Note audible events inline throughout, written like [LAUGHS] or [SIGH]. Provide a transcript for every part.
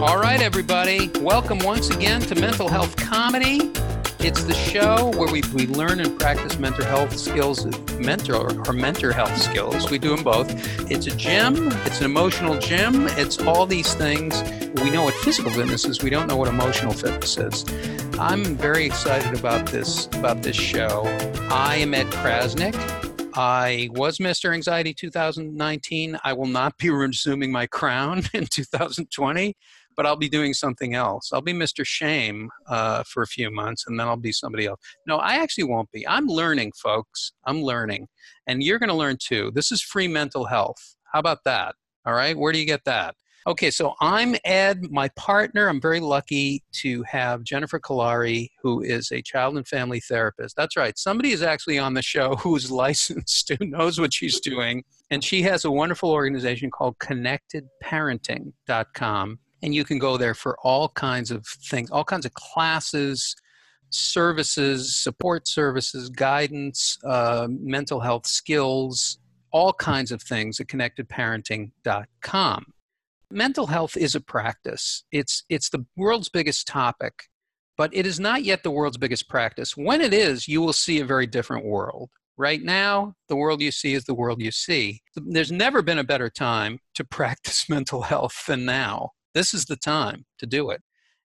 All right, everybody. Welcome once again to Mental Health Comedy. It's the show where we, we learn and practice mental health skills, mentor or mentor health skills. We do them both. It's a gym, it's an emotional gym, it's all these things. We know what physical fitness is, we don't know what emotional fitness is. I'm very excited about this about this show. I am Ed Crasnick. I was Mr. Anxiety 2019. I will not be [LAUGHS] resuming my crown in 2020 but I'll be doing something else. I'll be Mr. Shame uh, for a few months, and then I'll be somebody else. No, I actually won't be. I'm learning, folks. I'm learning, and you're going to learn too. This is free mental health. How about that? All right, where do you get that? Okay, so I'm Ed, my partner. I'm very lucky to have Jennifer Kolari, who is a child and family therapist. That's right. Somebody is actually on the show [LAUGHS] who's licensed, who knows what she's doing. And she has a wonderful organization called connectedparenting.com and you can go there for all kinds of things, all kinds of classes, services, support services, guidance, uh, mental health skills, all kinds of things at connectedparenting.com. Mental health is a practice. It's it's the world's biggest topic, but it is not yet the world's biggest practice. When it is, you will see a very different world. Right now, the world you see is the world you see. There's never been a better time to [LAUGHS] practice mental health than now. This is the time to do it.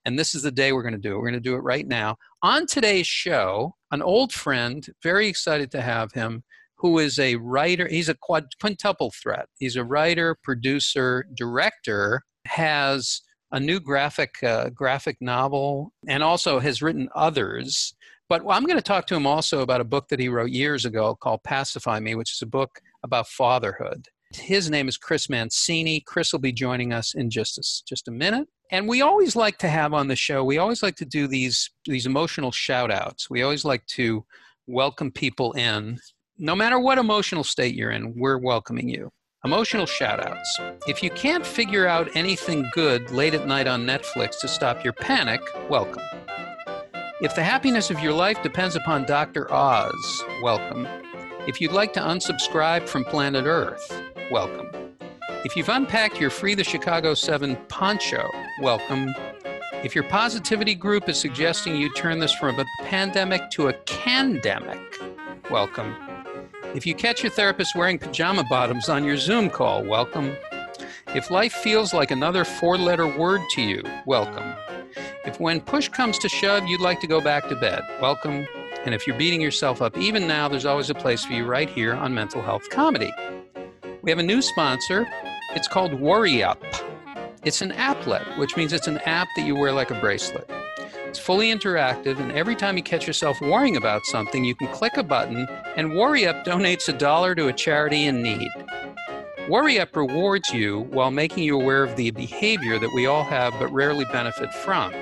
And this is the day we're going to do it. We're going to do it right now. On today's show, an old friend, very excited to have him, who is a writer. He's a quad, quintuple threat. He's a writer, producer, director, has a new graphic uh, graphic novel, and also has written others. But I'm going to talk to him also about a book that he wrote years ago called Pacify Me, which is a book about fatherhood. His name is Chris Mancini. Chris will be joining us in just a, just a minute. And we always like to have on the show, we always like to do these, these emotional shout outs. We always like to welcome people in. No matter what emotional state you're in, we're welcoming you. Emotional shout outs. If you can't figure out anything good late at night on Netflix to stop your panic, welcome. If the happiness of your life depends upon Dr. Oz, welcome. If you'd like to unsubscribe from planet Earth, welcome. If you've unpacked your Free the Chicago 7 poncho, welcome. If your positivity group is suggesting you turn this from a pandemic to a candemic, welcome. If you catch your therapist wearing pajama bottoms on your Zoom call, welcome. If life feels like another four letter word to you, welcome. If when push comes to shove, you'd like to go back to bed, welcome. And if you're beating yourself up even now, there's always a place for you right here on Mental Health Comedy. We have a new sponsor. It's called Worry Up. It's an applet, which means it's an app that you wear like a bracelet. It's fully interactive, and every time you catch yourself worrying about something, you can click a button, and Worry Up donates a dollar to a charity in need. Worry Up rewards you while making you aware of the behavior that we all have but rarely benefit from.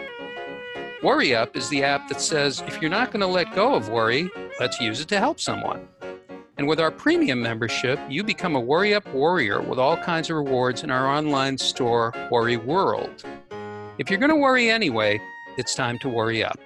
Worry Up is the app that says if you're not going to let go of worry, let's use it to help someone. And with our premium membership, you become a Worry Up warrior with all kinds of rewards in our online store, Worry World. If you're going to worry anyway, it's time to worry up.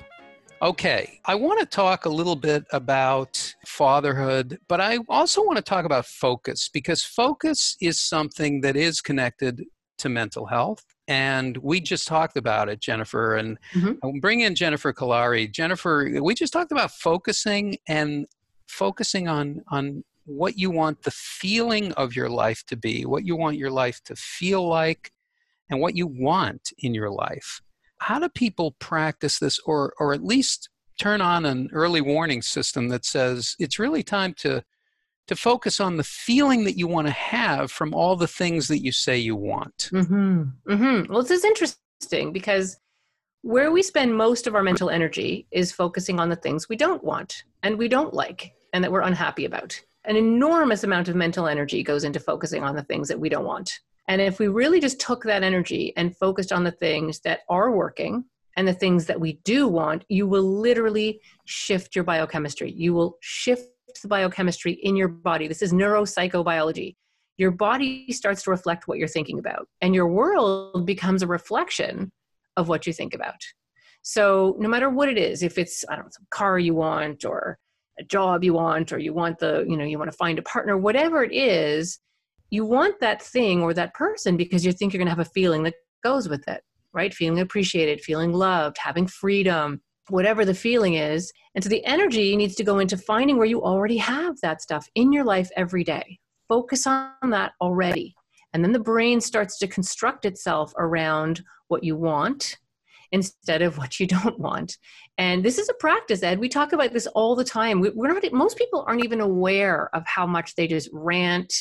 Okay, I want to talk a little bit about fatherhood, but I also want to talk about focus because focus is something that is connected to mental health. And we just talked about it, Jennifer, and mm-hmm. bring in Jennifer Kolari. Jennifer, we just talked about focusing and focusing on on what you want the feeling of your life to be, what you want your life to feel like, and what you want in your life. How do people practice this or or at least turn on an early warning system that says it's really time to to focus on the feeling that you want to have from all the things that you say you want. Mm-hmm. Mm-hmm. Well, this is interesting because where we spend most of our mental energy is focusing on the things we don't want and we don't like and that we're unhappy about. An enormous amount of mental energy goes into focusing on the things that we don't want. And if we really just took that energy and focused on the things that are working and the things that we do want, you will literally shift your biochemistry. You will shift the biochemistry in your body. This is neuropsychobiology. Your body starts to reflect what you're thinking about, and your world becomes a reflection of what you think about. So, no matter what it is, if it's, I don't know, some car you want, or a job you want or you want the you know you want to find a partner whatever it is you want that thing or that person because you think you're going to have a feeling that goes with it right? Feeling appreciated, feeling loved, having freedom, whatever the feeling is. And so the energy needs to go into finding where you already have that stuff in your life every day. Focus on that already. And then the brain starts to construct itself around what you want instead of what you [LAUGHS] don't want. And this is a practice, Ed. We talk about this all the time. We, are not, most people aren't even aware of how much they just rant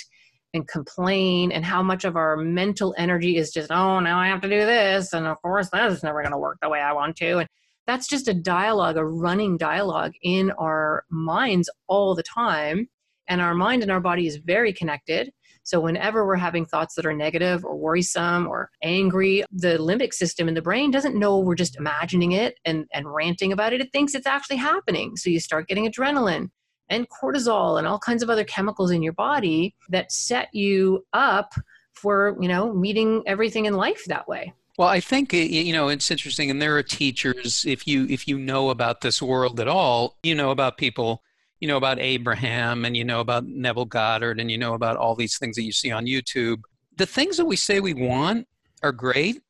and complain and how much of our mental energy is just, oh, now I have to do this. And of course, that is never going to work the way I want to. And that's just a dialogue, a running dialogue in our minds all the time. And our mind and our body is very connected. So, whenever we're having thoughts that are negative or worrisome or angry, the limbic system in the brain doesn't know we're just imagining it and, and ranting about it. It thinks it's actually happening. So, you start getting adrenaline and cortisol and all kinds of other chemicals in your body that set you up for, you know, meeting everything in life that way. Well, I think you know it's interesting, and there are teachers. If you if you know about this world at all, you know about people you know about Abraham and you know about Neville Goddard and you know about all these things that you see on YouTube. The things that we say we want are great,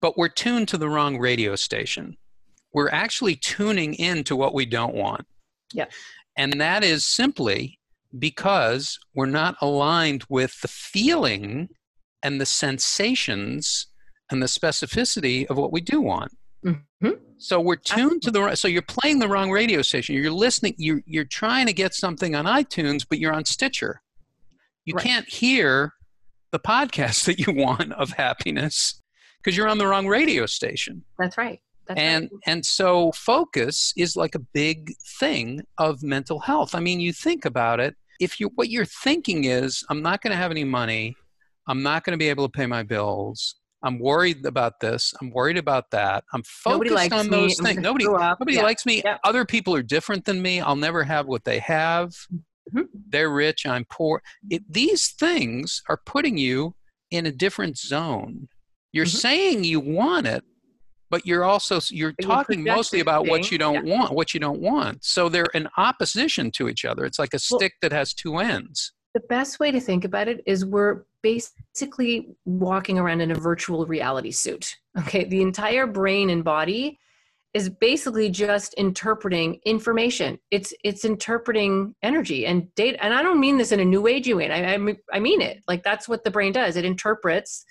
but we're tuned to the wrong radio station. We're actually tuning in to what we don't want. Yeah. And that is simply because we're not aligned with the feeling and the sensations and the specificity of what we do want. Mm-hmm. So we're tuned to the so you're playing the wrong radio station. You're listening. You're you're trying to get something on iTunes, but you're on Stitcher. You right. can't hear the podcast [LAUGHS] that you want of happiness because you're on the wrong radio station. That's right. That's and right. and so focus is like a big thing of mental health. I mean, you think about it. If you what you're thinking is, I'm not going to have any money. I'm not going to be able to pay my bills. I'm worried about this. I'm worried about that. I'm focused on those me. things. Nobody, nobody yeah. likes me. Yeah. Other people are different than me. I'll never have what they have. Mm-hmm. They're rich. I'm poor. It, these things are putting you in a different zone. You're mm-hmm. saying you want it, but you're also you're but talking mostly about what you don't yeah. want. What you don't want. So they're in opposition to each other. It's like a stick that has two ends. The best way to think about it is we're basically walking around in a virtual reality suit. Okay, the entire brain and body is basically just interpreting information. It's it's interpreting energy and data. And I don't mean this in a new agey way. I, I, I mean it. Like that's what the brain does. It interprets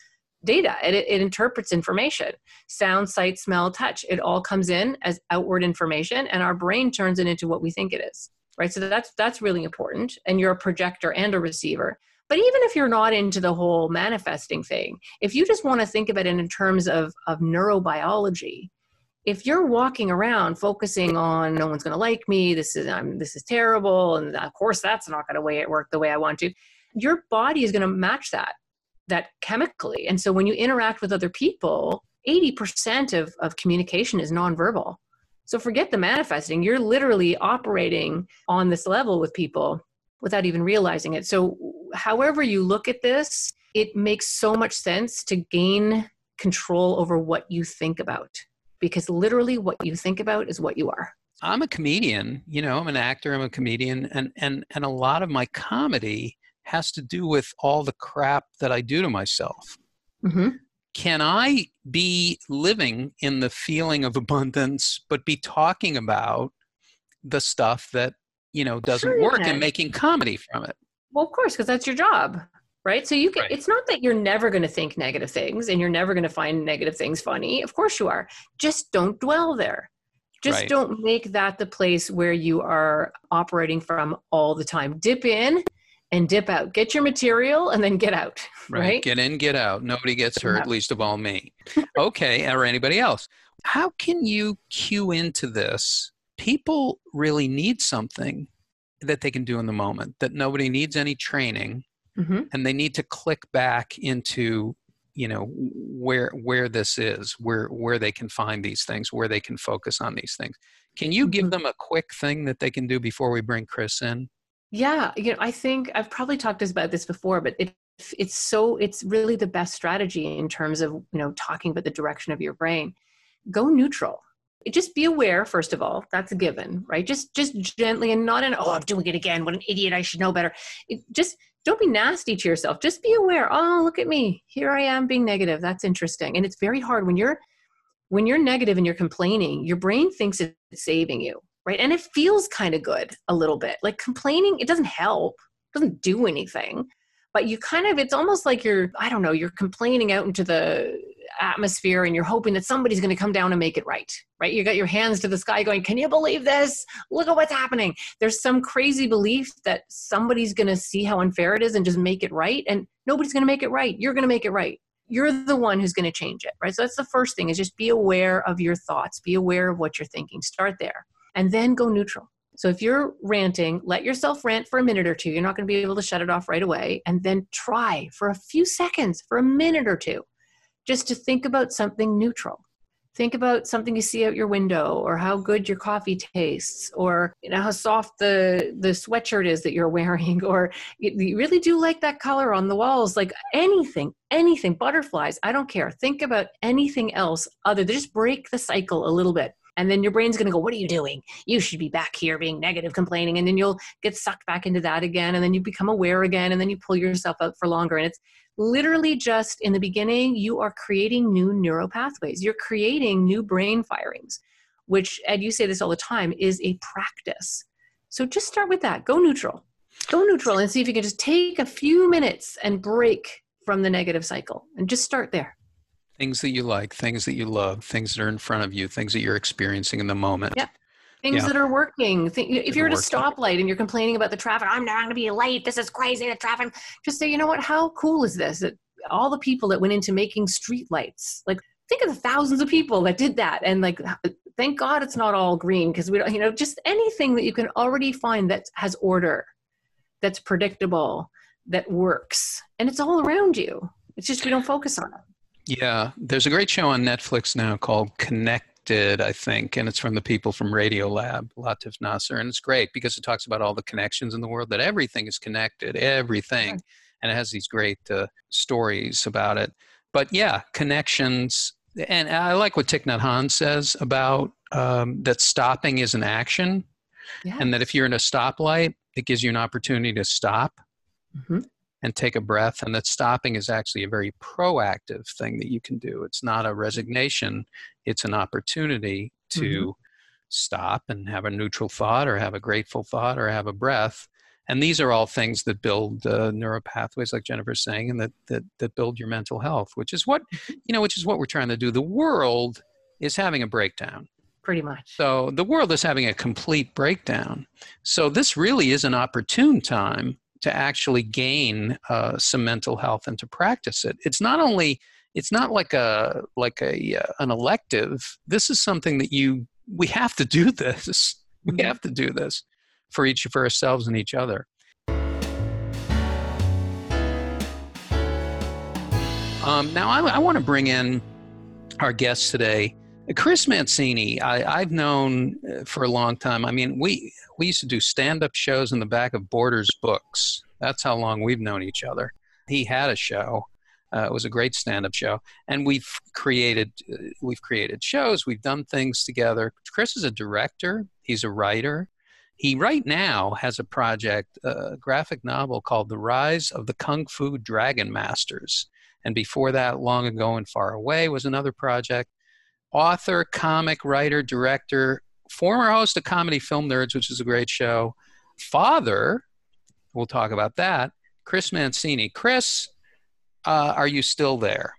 data. It, it interprets information. Sound, sight, smell, touch. It all comes in as outward information, and our brain turns it into what we think it is. Right. So that's that's really important. And you're a projector and a receiver. But even if you're not into the whole manifesting thing, if you just want to think of it in terms of, of neurobiology, if you're walking around focusing on no one's going to like me, this is I'm this is terrible, and of course that's not going to work the way I want to, your body is going to match that that chemically. And so when you interact with other people, 80% of, of communication is nonverbal. So forget the manifesting. You're literally operating on this level with people without even realizing it. So, however you look at this, it makes so much sense to gain control over what you think about because literally what you think about is what you are. I'm a comedian, you know, I'm an actor, I'm a comedian, and and and a lot of my comedy has to do with all the crap that I do to myself. Mm-hmm. Can I be living in the feeling of abundance, but be talking about the stuff that you know doesn't sure work and making comedy from it well of course because that's your job right? So you can right. it's not that you're never going to think negative things and you're never going to find negative things funny. Of course you are. Just don't dwell there. Just right. don't make that the place where you are operating from all the time. Dip in and dip out. Get your material and then get out [LAUGHS] right, right? get in get out. Nobody gets hurt least of all me. [LAUGHS] Okay or anybody else. How can you cue into this? People really need something that they can do in the moment that nobody needs any training mm-hmm. and they need to click back into you know where where this is where where they can find these things where they can focus on these things can you give mm-hmm. them a quick thing that they can do before we bring chris in yeah you know i think i've probably talked to us about this before but it it's so it's really the best strategy in terms of you know talking about the direction of your brain go neutral just be aware first of all that's a given right? Just just gently and not in oh i'm doing it again. What an idiot. I should know better. It, just don't be nasty to yourself. Just be aware oh look at me. Here i am being negative. That's interesting. And it's very hard when you're when you're negative and you're complaining, your brain thinks it's saving you, right? And it feels kind of good a little bit. Like complaining, it doesn't help, it doesn't do anything. But you kind of, it's almost like you're, I don't know, you're complaining out into the atmosphere and you're hoping that somebody's going to come down and make it right, right? You got your hands to the sky going, Can you believe this? Look at what's happening. There's some crazy belief that somebody's going to see how unfair it is and just make it right. And nobody's going to make it right. You're going to make it right you're the one who's going to change it right so that's the first thing is just be aware of your thoughts be aware of what you're thinking start there and then go neutral so if you're ranting let yourself rant for a minute or two you're not going to be able to shut it off right away and then try for a few seconds for a minute or two just to think about something neutral. Think about something you see out your window or how good your coffee tastes or you know how soft the the sweatshirt is that you're [LAUGHS] wearing or you, really do like that color on the walls. Like anything anything butterflies i don't care. Think about anything else other than just break the cycle a little bit and then your brain's going to go what are you doing you should be back here being negative complaining and then you'll get sucked back into that again and then you become aware again and then you pull yourself out for longer and it's literally just in the beginning, you are creating new neural pathways. You're creating new brain firings, which, Ed, you say this all the time, is a practice. So just start with that. Go neutral. Go neutral and see if you can just take a few minutes and break from the negative cycle and just start there. Things that you like, things that you love, things that are in front of you, things that you're experiencing in the moment. Yeah things yeah. that are working. if you're at a stoplight and you're complaining about the traffic, I'm not going to be late. This is crazy. The traffic. Just say, you know what? How cool is this? That all the people that went into making street lights, like think of the thousands of people that did that, and like thank God it's not all green because we don't. You know, just anything that you can already find that has order, that's predictable, that works, and it's all around you. It's just we don't focus on it. Yeah, there's a great show on Netflix now called Connected, I think, and it's from the people from Radiolab, Latif Nasser, and it's great because it talks about all the connections in the world, that everything is connected, everything, and it has these great uh, stories about it. But yeah, connections, and I like what Thich Nhat Hanh says about um, that stopping is an action, yes. and that if you're in a stoplight, it gives you an opportunity to stop. Mm-hmm and take a breath and that stopping is actually a very proactive thing that you can do. It's not a resignation it's an opportunity to mm-hmm. stop and have a neutral thought or have a grateful thought or have a breath. And these are all things that build uh, neuropathways like jennifer's saying and that, that that build your mental health which is what mm-hmm. you know which is what we're trying to do. The world is having a breakdown. Pretty much. So the world is having a complete breakdown. So this really is an opportune time to actually gain uh, some mental health and to practice it. It's not only it's not like a like a uh, an elective. This is something that you we have to do [LAUGHS] this. We mm-hmm. have to do this for each for ourselves and each other. Um, now, I, I want to bring in our guest today, Chris Mancini. I, have known uh, for a long time. I mean, we we used to do stand-up shows in the back of Borders Books. That's how long we've known each other. He had a show. Uh, it was a great stand-up show, and we've created uh, we've created shows. We've done things together. Chris is a director. He's a writer. He right now has a project, a graphic novel called "The Rise of the Kung Fu Dragon Masters." And before that, long ago and far away, was another project. Author, comic writer, director, former host of Comedy Film Nerds, which is a great show, father, we'll talk about that, Chris Mancini. Chris, uh, are you still there?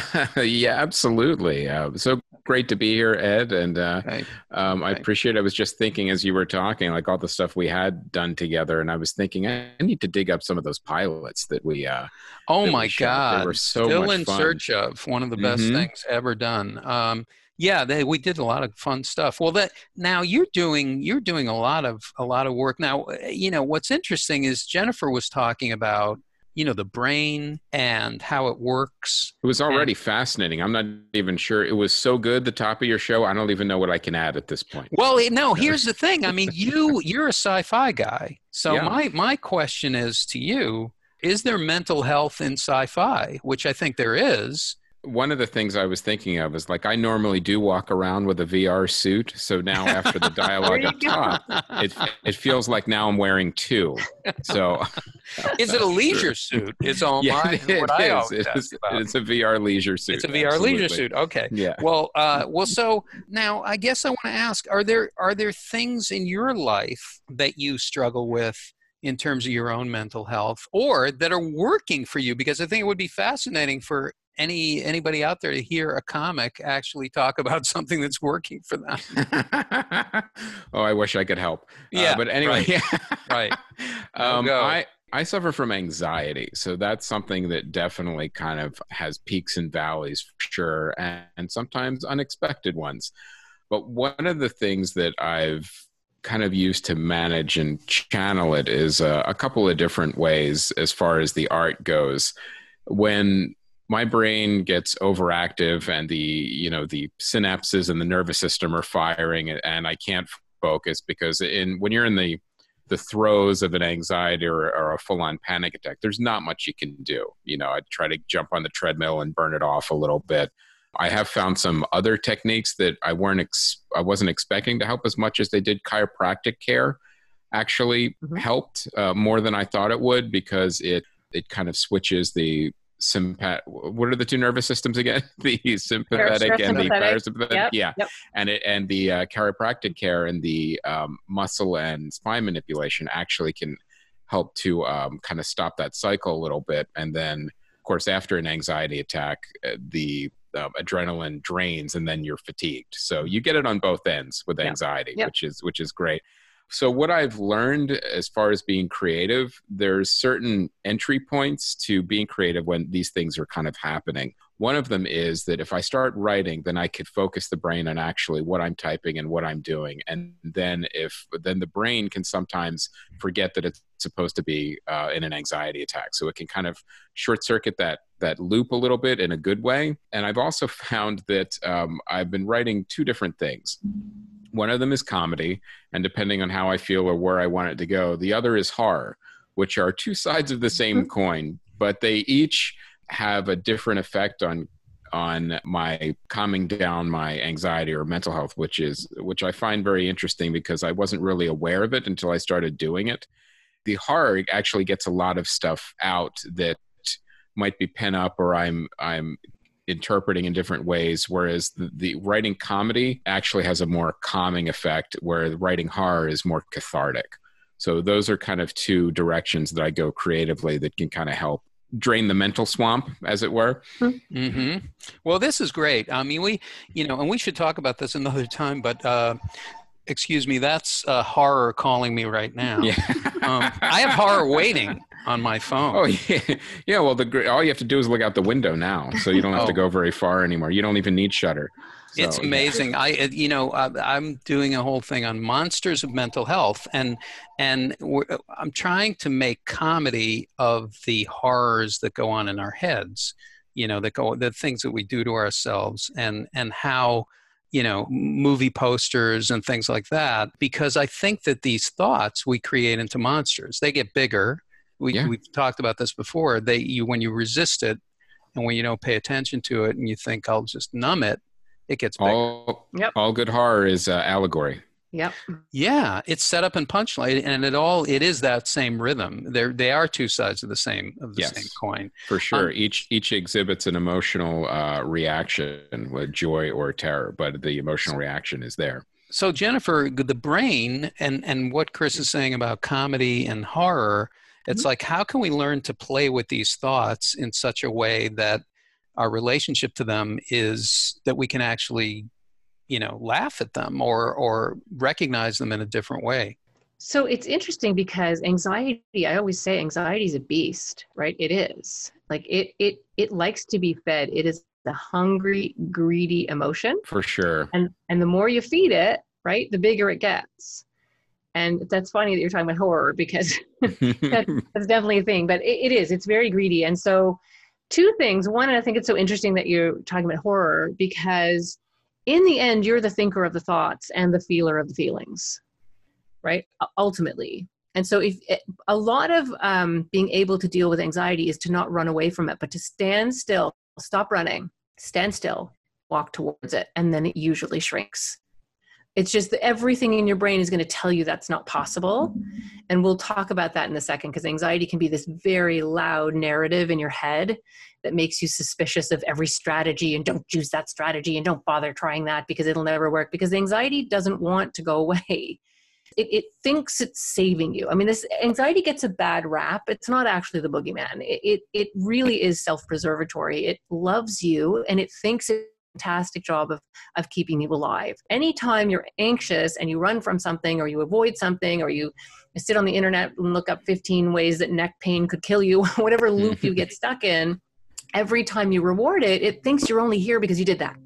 [LAUGHS] yeah, absolutely. Uh, so great to be here, Ed. And uh, right. um, right. I appreciate. It. I was just thinking as you were talking, like all the stuff we had done together, and I was thinking I need to dig up some of those pilots that we. Uh, oh my God! They were so still in fun. search of one of the best mm-hmm. things ever done. Um, yeah they, we did a lot of fun stuff well that now you're doing you're doing a lot of a lot of work now uh, you know what's interesting is jennifer was talking about you know the brain and how it works. It was already and, fascinating. I'm not even sure it was so good the top of your show. I don't even know what i can add at this point. Well no here's the thing. I mean [LAUGHS] you you're a sci-fi guy. So yeah. my my question is to you is there mental health in sci-fi? Which i think there is one of the things I was thinking of is like I normally do walk around with a VR suit. So now after the [LAUGHS] dialogue up top, it it feels like now I'm wearing two. So [LAUGHS] is it a leisure suit? It's all yeah, my, it, what it I is. It is, it's a VR leisure suit. It's a VR absolutely. leisure suit. Okay. Yeah. Well, uh, well. So now I guess I want to ask: Are there are there things in your life that you struggle with? in terms of your own mental health or that are working for you because i think it would be fascinating for any anybody out there to hear a comic actually talk about [LAUGHS] something that's working for them. [LAUGHS] oh, I wish I could help. Uh, yeah, uh, but anyway, right. [LAUGHS] right. Um, I I suffer from anxiety, so that's something that definitely kind of has peaks and valleys for sure, and, and sometimes unexpected ones. But one of the things that I've kind of used to manage and channel it is uh, a couple of different ways as far as the art goes. When my brain gets overactive and the you know the synapses and the nervous system are firing and i can't focus because in when you're in the the throes of an anxiety or, or a full-on panic attack there's not much you can do you know i try to jump on the treadmill and burn it off a little bit i have found some other techniques that i weren't ex- i wasn't expecting to help as much as they did chiropractic care actually mm-hmm. helped uh, more than i thought it would because it it kind of switches the what are the two nervous systems again? [LAUGHS] The sympathetic and the parasympathetic? Yep. yeah. yep. and it and the uh, chiropractic care and the um, muscle and spine manipulation actually can help to um, kind of stop that cycle a little bit. And then of course after an anxiety attack uh, the uh, adrenaline drains and then you're fatigued. So you get it on both ends with anxiety yep. which is which is great so what i've learned as far as being creative there's certain entry points to being creative when these things are kind of happening. One of them is that if i start writing then i could focus the brain on actually what i'm typing and what i'm doing. And then if then the brain can sometimes forget that it's supposed to be uh, in an anxiety attack. So it can kind of short circuit that that loop a little bit in a good way. And i've also [LAUGHS] found that um, i've been writing two different things one of them is comedy, and depending on how I feel or where I want it to go, the other is horror, which are two sides of the same mm-hmm. coin, but they each have a different effect on on my calming down my anxiety or mental health which is which i find very interesting because i wasn't really aware of it until i started doing it the horror actually gets a lot of stuff out that might be pent up or i'm i'm interpreting in different ways whereas the, the, writing comedy actually has a more calming effect where writing horror is more cathartic. So those are kind of two directions that i go creatively that can kind of help drain the mental swamp as it were. Mm-hmm. well this is great. I mean we you know and we should talk about this another time but uh excuse me that's uh, horror calling me right now. Yeah. um, i have horror waiting on my phone. Oh [LAUGHS] yeah, yeah. Well, the all you have to do is look out the window now, so you don't have oh. to go very far anymore. You don't even need Shudder. So, it's amazing. Yeah. I, uh, you know, uh, I'm doing a whole thing on monsters of mental health, and and I'm trying to make comedy of the horrors that go on in our heads. You know, that go the things that we do to ourselves, and and how you know movie posters and things like that because i think that these thoughts we create into monsters they get bigger we, yeah. we've talked about this before they you when you resist it and when you don't pay attention to it and you think i'll just numb it it gets bigger. all yep. all good horror is uh, allegory Yep. Yeah, it's set up in punchline, and it all it is that same rhythm. They they are two sides of the same of the yes, same coin. For sure, um, each each exhibits an emotional uh, reaction with joy or terror, but the emotional reaction is there. So Jennifer, the brain, and and what Chris is saying about comedy and horror it's mm-hmm. like, how can we learn to play with these thoughts in such a way that our relationship to them is that we can actually, you know, laugh at them or or recognize them in a different way? So it's interesting because anxiety, I always say anxiety is a beast, right? It is. Like it it it likes to be fed. It is the hungry, greedy emotion. For sure. And and the more you feed it, right, the bigger it gets and that's funny that you're talking about horror because [LAUGHS] that, [LAUGHS] that's definitely a thing but it, it is it's very greedy. And so two things one and i think it's so interesting that you're talking about horror because in the end you're the thinker of the thoughts and the feeler of the feelings right? Ultimately. And so if it, a lot of um, being able to deal with anxiety is to not run away from it but to stand still stop running stand still, walk towards it, and then it usually shrinks. It's just that everything in your brain is going to tell you that's not possible. Mm-hmm. And we'll talk about that in a second because anxiety can be this very loud narrative in your head that makes you suspicious of every strategy and don't use that strategy and don't bother trying that because it'll never work because anxiety doesn't want to go away. It, it, thinks it's saving you. I mean, this anxiety gets a bad rap. It's not actually the boogeyman. It, it, it really is self preservatory. It loves you and it thinks it fantastic job of, of keeping you alive. Anytime you're anxious and you run from something or you avoid something or you sit on the internet and look up 15 ways that neck pain could kill you, [LAUGHS] whatever loop you get [LAUGHS] stuck in, every time you reward it, it thinks you're only here because you did that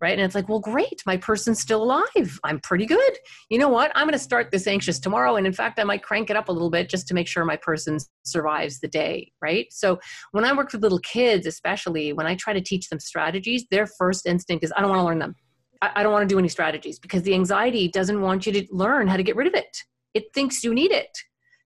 right? And it's like, well, great, my person's still alive. I'm pretty good. You know what? I'm going to start this anxious tomorrow. And in fact, I might crank it up a little bit just to make sure my person survives the day, right? So when I work with little kids, especially when I try to teach them strategies, their first instinct is, I don't want to learn them. I, don't want to do any strategies because the anxiety doesn't want you to learn how to get rid of it. It thinks you need it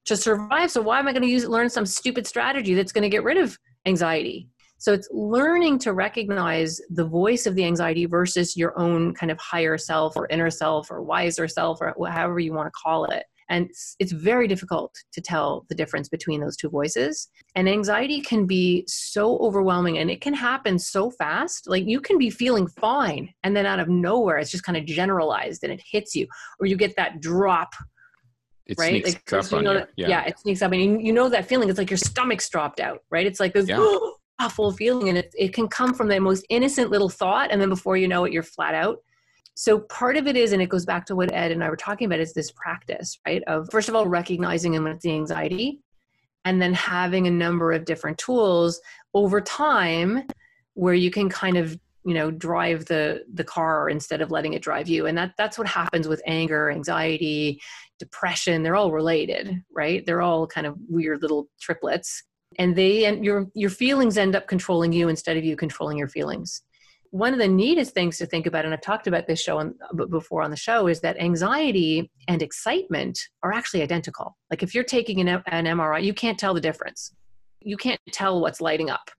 to survive. So why am I going to use learn some stupid strategy that's going to get rid of anxiety? So it's learning to recognize the voice of the anxiety versus your own kind of higher self or inner self or wiser self or however you want to call it. And it's, it's, very difficult to tell the difference between those two voices. And anxiety can be so overwhelming and it can happen so fast. Like you can be feeling fine and then out of nowhere, it's just kind of generalized and it hits you, or you get that drop. It right? Sneaks like, up you know on that, yeah. yeah. it sneaks up. And you know that feeling. It's like your stomach's dropped out, right? It's like this, yeah. [GASPS] [LAUGHS] awful feeling and it, it can come from the most innocent little thought and then before you know it you're flat out. So part of it is and it goes back to what ed and i were talking about is this practice right of first of all recognizing and it's the anxiety and then having a number of different tools over time where you can kind of you know drive the the car instead of letting it drive you. And that that's what happens with anger anxiety depression. They're all related right? They're all kind of weird little triplets and they and your your feelings end up controlling you instead of you controlling your feelings. One of the neatest things to think about and i've talked about this show on, before on the show is that anxiety and excitement are actually identical. Like if you're taking an, an mri you can't tell the difference. You can't tell what's lighting up.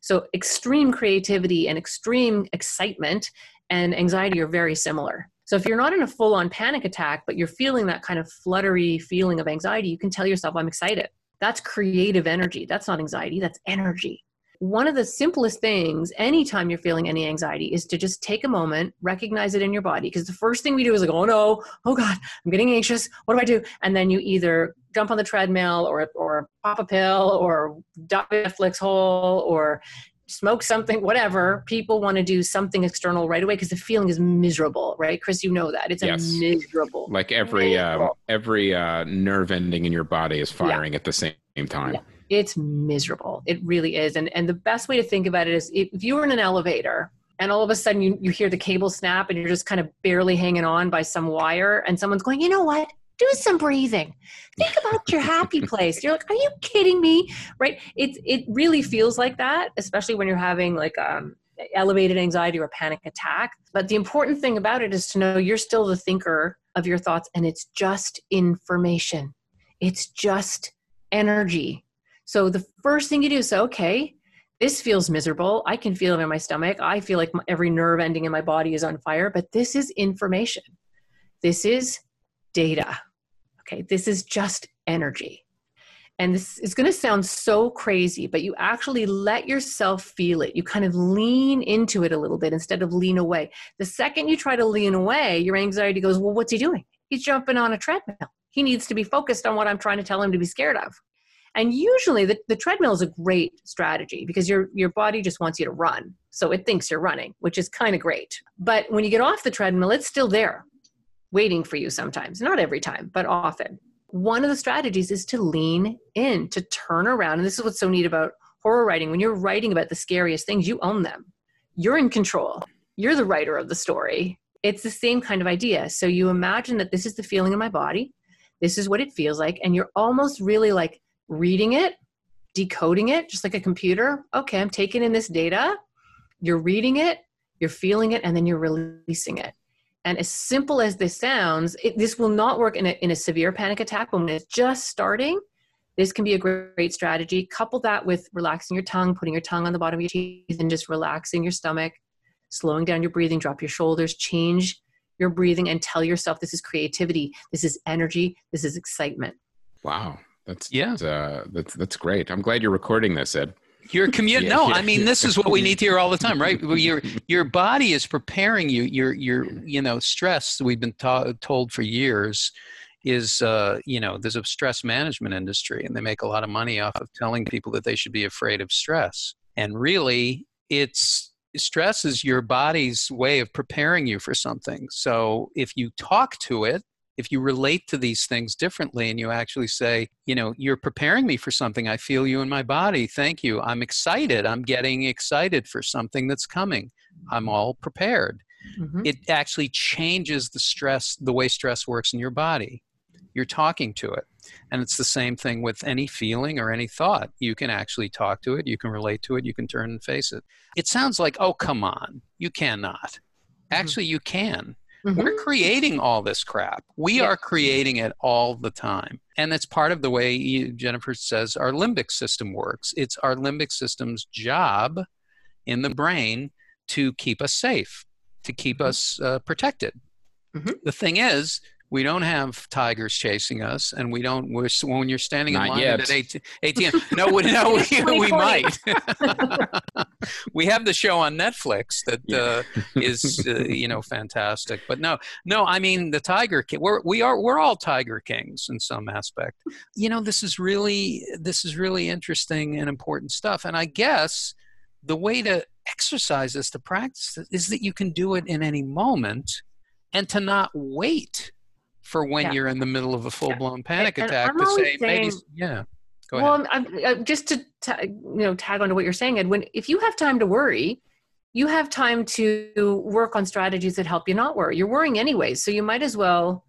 So extreme creativity and extreme excitement and anxiety are very similar. So if you're not in a full on panic attack but you're feeling that kind of fluttery feeling of anxiety you can tell yourself i'm excited that's creative energy. That's not anxiety, that's energy. One of the simplest things anytime you're feeling any anxiety is to just take a moment, recognize it in your body. Because the first thing we do is like, oh no, oh God, I'm getting anxious. What do I do? And then you either jump on the treadmill or, or pop a pill or dive Netflix hole or smoke something, whatever. People want to do something external right away because the feeling is miserable, right? Chris, you know that it's yes. a miserable. Like every uh, every uh, nerve ending in your body is firing yeah. at the same time. Yeah. It's miserable. It really is. And and the best way to think about it is if you were in an elevator and all of a sudden you, you hear the cable snap and you're just kind of barely hanging on by some wire and someone's going, you know what? Do some breathing. Think [LAUGHS] about your happy place. You're like are you kidding me? Right? It it really feels like that especially when you're having like um elevated anxiety or panic attack. But the important thing about it is to know you're still the thinker of your thoughts and it's just information. It's just energy. So the first thing you do is say okay this feels miserable. I can feel it in my stomach. I feel like every nerve ending in my body is on fire but this is information. This is data Okay, this is just energy. And this is going to sound so crazy, but you actually let yourself feel it. You kind of lean into it a little bit instead of lean away. The second you try to lean away, your anxiety goes, Well, what's he doing? He's jumping on a treadmill. He needs to be focused on what I'm trying to tell him to be scared of. And usually the, the treadmill is a great strategy because your, your body just wants you to run. So it thinks you're running, which is kind of great. But when you get off the treadmill, it's still there waiting for you sometimes, not every time, but often. One of the strategies is to lean in, to turn around. And this is what's so neat about horror writing. When you're writing about the scariest things, you own them. You're in control. You're the writer of the story. It's the same kind of idea. So you imagine that this is the feeling in my body. This is what it feels like. And you're almost really like reading it, decoding it, just like a computer. Okay, I'm taking in this data. You're reading it, you're feeling it, and then you're releasing it. And as simple as this sounds, it, this will not work in a, in a severe panic attack, when it's just starting, this can be a great strategy. Couple that with relaxing your tongue, putting your tongue on the bottom of your teeth, and just relaxing your stomach, slowing down your breathing, drop your shoulders, change your breathing, and tell yourself this is creativity, this is energy, this is excitement. Wow. That's yeah. Uh, that's that's great. I'm glad you're recording this, Ed. Your commute. yeah, no, yeah, I mean this is what we need to hear all the time, right? Your your body is preparing you. Your your you know stress. We've been ta- told for years is uh, you know there's a stress management industry, and they make a lot of money off of telling people that they should be afraid of stress. And really, it's stress is your body's way of preparing you for something. So if you talk to it if you relate to these things differently and you actually say, you know, you're preparing me for something, I feel you in my body. Thank you. I'm excited. I'm getting excited for something that's coming. I'm all prepared. Mm-hmm. It actually changes the stress, the way stress works in your body. You're talking to it. And it's the same thing with any feeling or any thought. You can actually talk to it, you can relate to it, you can turn and face it. It sounds like, oh, come on, you cannot. Mm-hmm. Actually, you can Mm-hmm. We're creating all this crap. We are creating it all the time. And that's part of the way you, Jennifer says our limbic system works. It's our limbic system's job in the brain to keep us safe, to keep mm-hmm. us uh, protected. Mm-hmm. The thing is, we don't have tigers chasing us, and we don't. We're, when you're standing Not in line yet. at ATM, no, we, no, [LAUGHS] we, we might. [LAUGHS] we have the show on Netflix that yeah. uh, is, uh, you know, fantastic. But no, no, I mean the Tiger King. We're we are we're all Tiger Kings in some aspect. You know, this is really this is really interesting and important stuff. And I guess the way to exercise this, to practice this, is that you can do it in any moment, and to not wait for when yeah. you're in the middle of a full blown panic and, attack and to say saying, maybe yeah. Go ahead. well, I'm, I'm, just to ta- you know tag onto what you're saying, Ed. When if you have time to worry, you have time to work on strategies that help you not worry. You're worrying anyways, so you might as well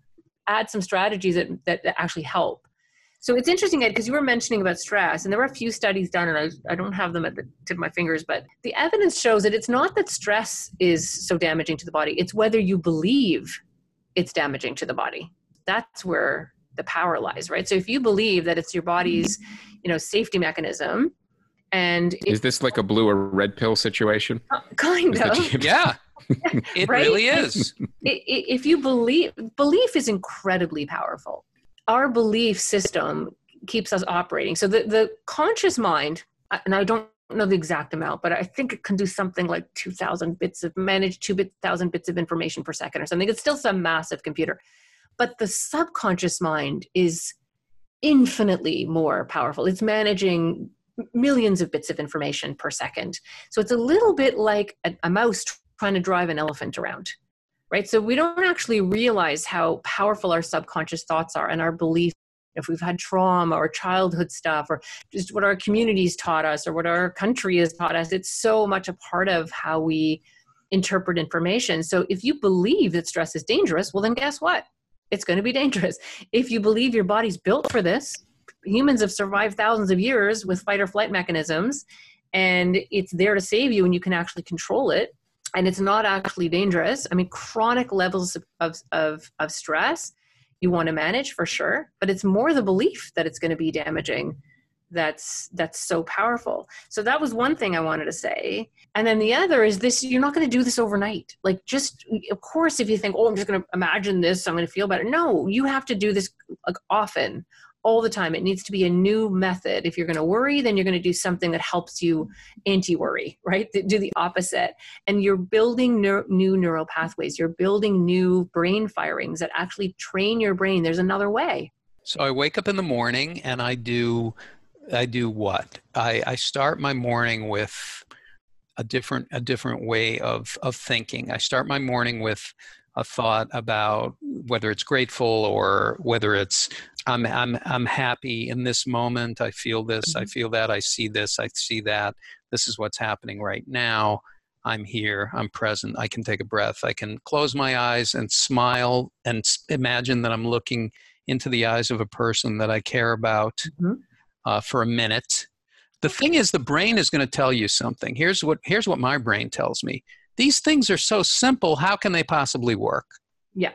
add some strategies that, that, that actually help. So it's interesting, Ed, because you were mentioning about stress, and there were a few studies done, and I, I don't have them at the tip of my fingers, but the evidence shows that it's not that stress is so damaging to the body, it's whether you believe it's damaging to the body. That's where the power lies, right? So if you believe that it's your body's, you know, safety mechanism, and it, is this like a blue or red pill situation? Uh, kind is of, yeah. [LAUGHS] it right? really is. If you believe, belief is incredibly powerful. Our belief system keeps us operating. So the, the conscious mind, and I don't know the exact amount, but I think it can do something like 2,000 bits of manage 2,000 bits of information per second or something. It's still some massive computer. But the subconscious mind is infinitely more powerful. It's managing millions of bits of information per second. So it's a little bit like a, a mouse trying to drive an elephant around right? So we don't actually realize how powerful our subconscious thoughts are and our beliefs if we've had trauma or childhood stuff or just what our communities taught us or what our country has taught us it's so much a part of how we interpret information. So if you believe that stress is dangerous well then guess what? It's going to be dangerous. [LAUGHS] If you believe your body's built for this humans have survived thousands of years with fight or flight mechanisms and it's there to save you and you can actually control it and it's not actually dangerous. I mean chronic levels of, of, of stress you want to manage for sure but it's more the belief that it's going to be damaging that's that's so powerful. So that was one thing i wanted to say. And then the other is this you're not going to do this overnight. Like just of course if you think oh i'm just going to imagine this i'm going to feel better. No you have to do this like often all the time. It needs to be a new method. If you're going to worry, then you're going to do something that helps you anti worry, right? Do the opposite. And you're building new neural pathways, you're building new brain firings that actually train your brain. There's another way. So I wake up in the morning and I do. I do what? I, I start my morning with a different a different way of of thinking. I start my morning with a thought about whether it's grateful or whether it's I'm I'm I'm happy in this moment. I feel this. I mm-hmm. feel that. I see this. I see that. This is what's happening right now. I'm here. I'm present. I can take a breath. I can close my eyes and smile and imagine that I'm looking into the eyes of a person that I care about mm-hmm. uh, for a minute. The thing is, the brain is going to tell you something. Here's what here's what my brain tells me. These things are so simple. How can they possibly work? Yeah.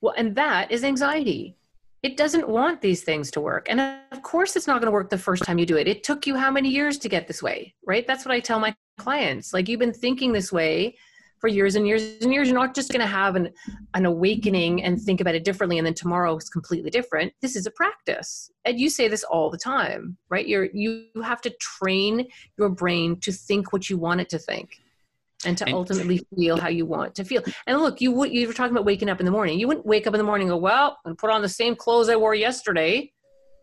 Well, and that is anxiety it doesn't want these things to work. And of course, it's not going to work the first time you do it. It took you how many years to get this way, right? That's what I tell my clients. Like, you've been thinking this way for years and years and years. You're not just going to have an, an awakening and think about it differently, and then tomorrow is completely different. This is a practice. And you say this all the time, right? You're, you have to train your brain to think what you want it to think and to and, ultimately feel how you want to feel. And look, you would you were talking about waking up in the morning. You wouldn't wake up in the morning and go, well, and put on the same clothes I wore yesterday.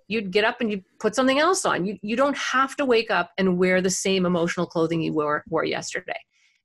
You'd get up and you put something else on. You you don't have to wake up and wear the same emotional clothing you wore wore yesterday.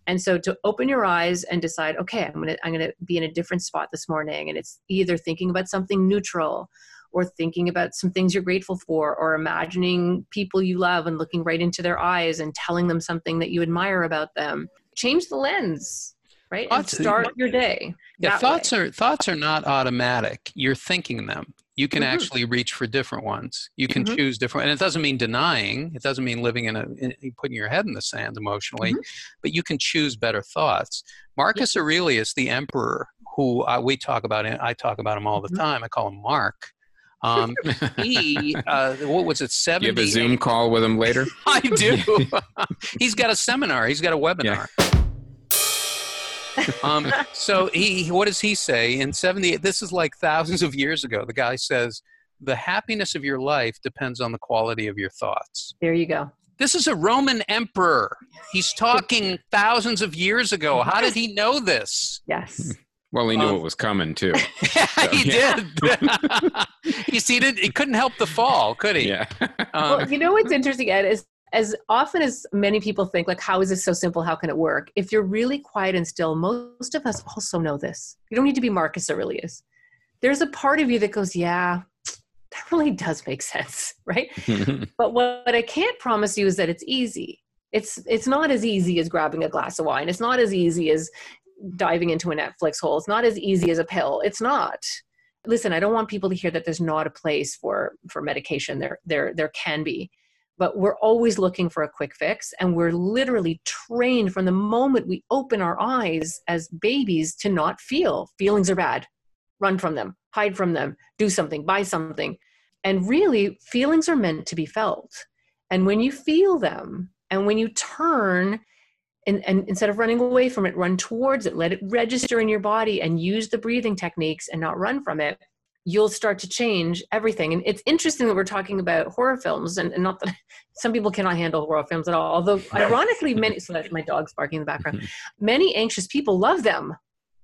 And so to open your eyes and decide, okay, I'm gonna I'm gonna be in a different spot this morning, and it's either thinking about something neutral or thinking about some things you're grateful for or imagining people you love and looking right into their eyes and telling them something that you admire about them change the lens right thoughts, and start your day yeah thoughts way. are thoughts are not automatic you're thinking them you can mm-hmm. actually reach for different ones you can mm-hmm. choose different and it doesn't mean denying it doesn't mean living in a in, putting your head in the sand emotionally mm-hmm. but you can choose better thoughts marcus aurelius the emperor who uh, we talk about i talk about him all the mm-hmm. time i call him mark um, [LAUGHS] he, uh, what was it, 70? You have a Zoom call with him later? [LAUGHS] I do. [LAUGHS] He's got a seminar. He's got a webinar. Yeah. Um, so he, what does he say? In 78, this is like thousands of years ago. The guy says, the happiness of your life depends on the quality of your thoughts. There you go. This is a Roman emperor. He's talking thousands of years ago. How did he know this? Yes. [LAUGHS] Well, he knew um, it was coming too. [LAUGHS] yeah, so, [LAUGHS] he did. he see, it, he couldn't help the fall, could he? Yeah. Um, well, you know what's interesting, Ed, is as often as many people think, like, how is this so simple? How can it work? If you're really quiet and still, most of us also know this. You don't need to be Marcus Aurelius. There's a part of you that goes, yeah, that really does make sense, [LAUGHS] right? [LAUGHS] but what, what I can't promise you is that it's easy. It's it's not as easy as grabbing a glass of wine. It's not as easy as diving into a Netflix hole. It's not as easy as a pill. It's not. Listen, I don't want people to hear that there's not a place for for medication. There there there can be. But we're always looking for a quick fix and we're literally trained from the moment we open our eyes as babies to not feel. Feelings are bad. Run from them, hide from them, do something, buy something. And really, feelings are meant to be felt. And when you feel them and when you turn and, and instead of running away from it, run towards it, let it register in your body and use the breathing techniques and not run from it, you'll start to change everything. And it's interesting that we're talking about horror films and, and not that [LAUGHS] some people cannot handle horror films at all. Although ironically, many, so that's my dog's barking in the background, [LAUGHS] many anxious people love them,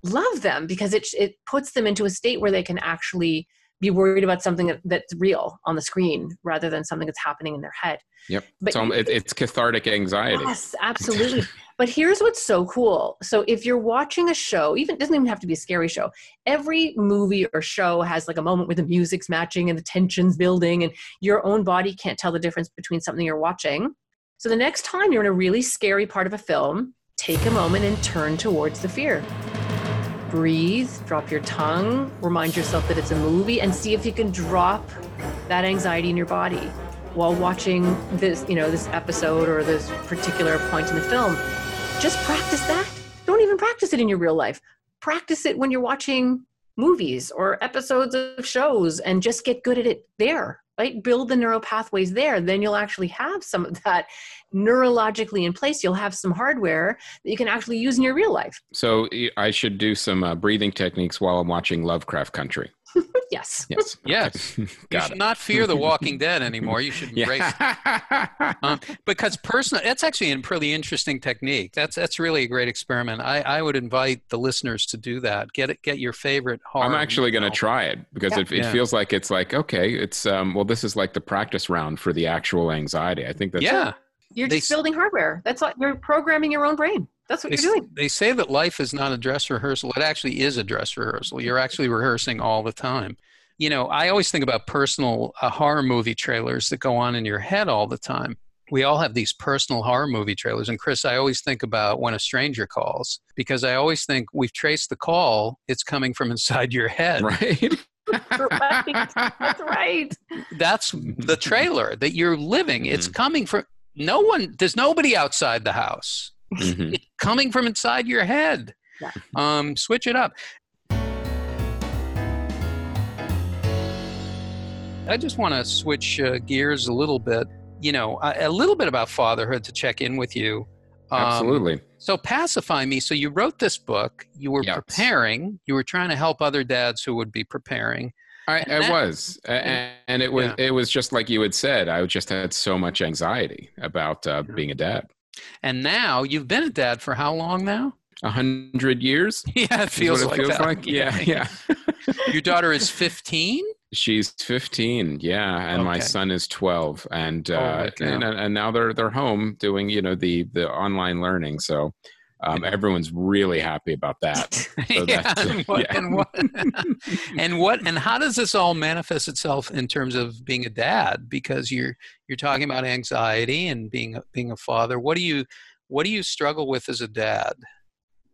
love them because it, it puts them into a state where they can actually be worried about something that, that's real on the screen rather than something that's happening in their head. Yep. But so it, it's cathartic anxiety. Yes, absolutely. But here's what's so cool. So if you're watching a show, even doesn't even have to be a scary show. Every movie or show has like a moment where the music's matching and the tension's building and your own body can't tell the difference between something you're watching. So the next time you're in a really scary part of a film, take a moment and turn towards the fear breathe, drop your tongue, remind yourself that it's a movie, and see if you can drop that anxiety in your body while watching this, you know, this episode or this particular point in the film. Just practice that. Don't even practice it in your real life. Practice it when you're watching movies or episodes of shows and just get good at it there right build the neural pathways there then you'll actually have some of that neurologically in place you'll have some hardware that you can actually use in your real life so i should do some uh, breathing techniques while i'm watching lovecraft country [LAUGHS] yes yes [LAUGHS] yes [LAUGHS] you should it. not fear the walking dead anymore you should embrace yeah. it um, because personal that's actually a pretty interesting technique that's that's really a great experiment i, I would invite the listeners to do that get it get your favorite horror i'm actually going to try it because yeah. it, it yeah. feels like it's like okay it's um, well this is like the practice round for the actual anxiety i think that's yeah you're just they, building hardware. That's what you're programming your own brain. That's what they, you're doing. They say that life is not a dress rehearsal. It actually is a dress rehearsal. You're actually rehearsing all the time. You know, I always think about personal uh, horror movie trailers that go on in your head all the time. We all have these personal horror movie trailers. And Chris, I always think about when a stranger calls because I always think we've traced the call, it's coming from inside your head. Right. right. [LAUGHS] That's right. That's the trailer that you're living. It's mm. coming from no one there's nobody outside the house mm-hmm. it's [LAUGHS] coming from inside your head yeah. um, switch it up I just want to switch uh, gears a little bit. You know, a, a, little bit about fatherhood to check in with you. Um, Absolutely. So, pacify me. So, you wrote this book. You were yes. preparing. You were trying to help other dads who would be preparing. I, I that, was, and it was yeah. it was just like you had said. I just had so much anxiety about uh, being a dad. And now you've been a dad for how long now? A hundred years. [LAUGHS] Yeah, it feels, it like, feels like. Yeah, yeah. [LAUGHS] Your daughter is fifteen. She's 15, yeah, and okay. my son is 12, and uh, and, and now they're they're home doing you know the the online learning. So um, everyone's really happy about that. [LAUGHS] So yeah, [LAUGHS] and, what, yeah. and, what, [LAUGHS] and what and how does this all manifest itself in terms of being a dad? Because you're you're talking about anxiety and being being a father. What do you what do you struggle with as a dad?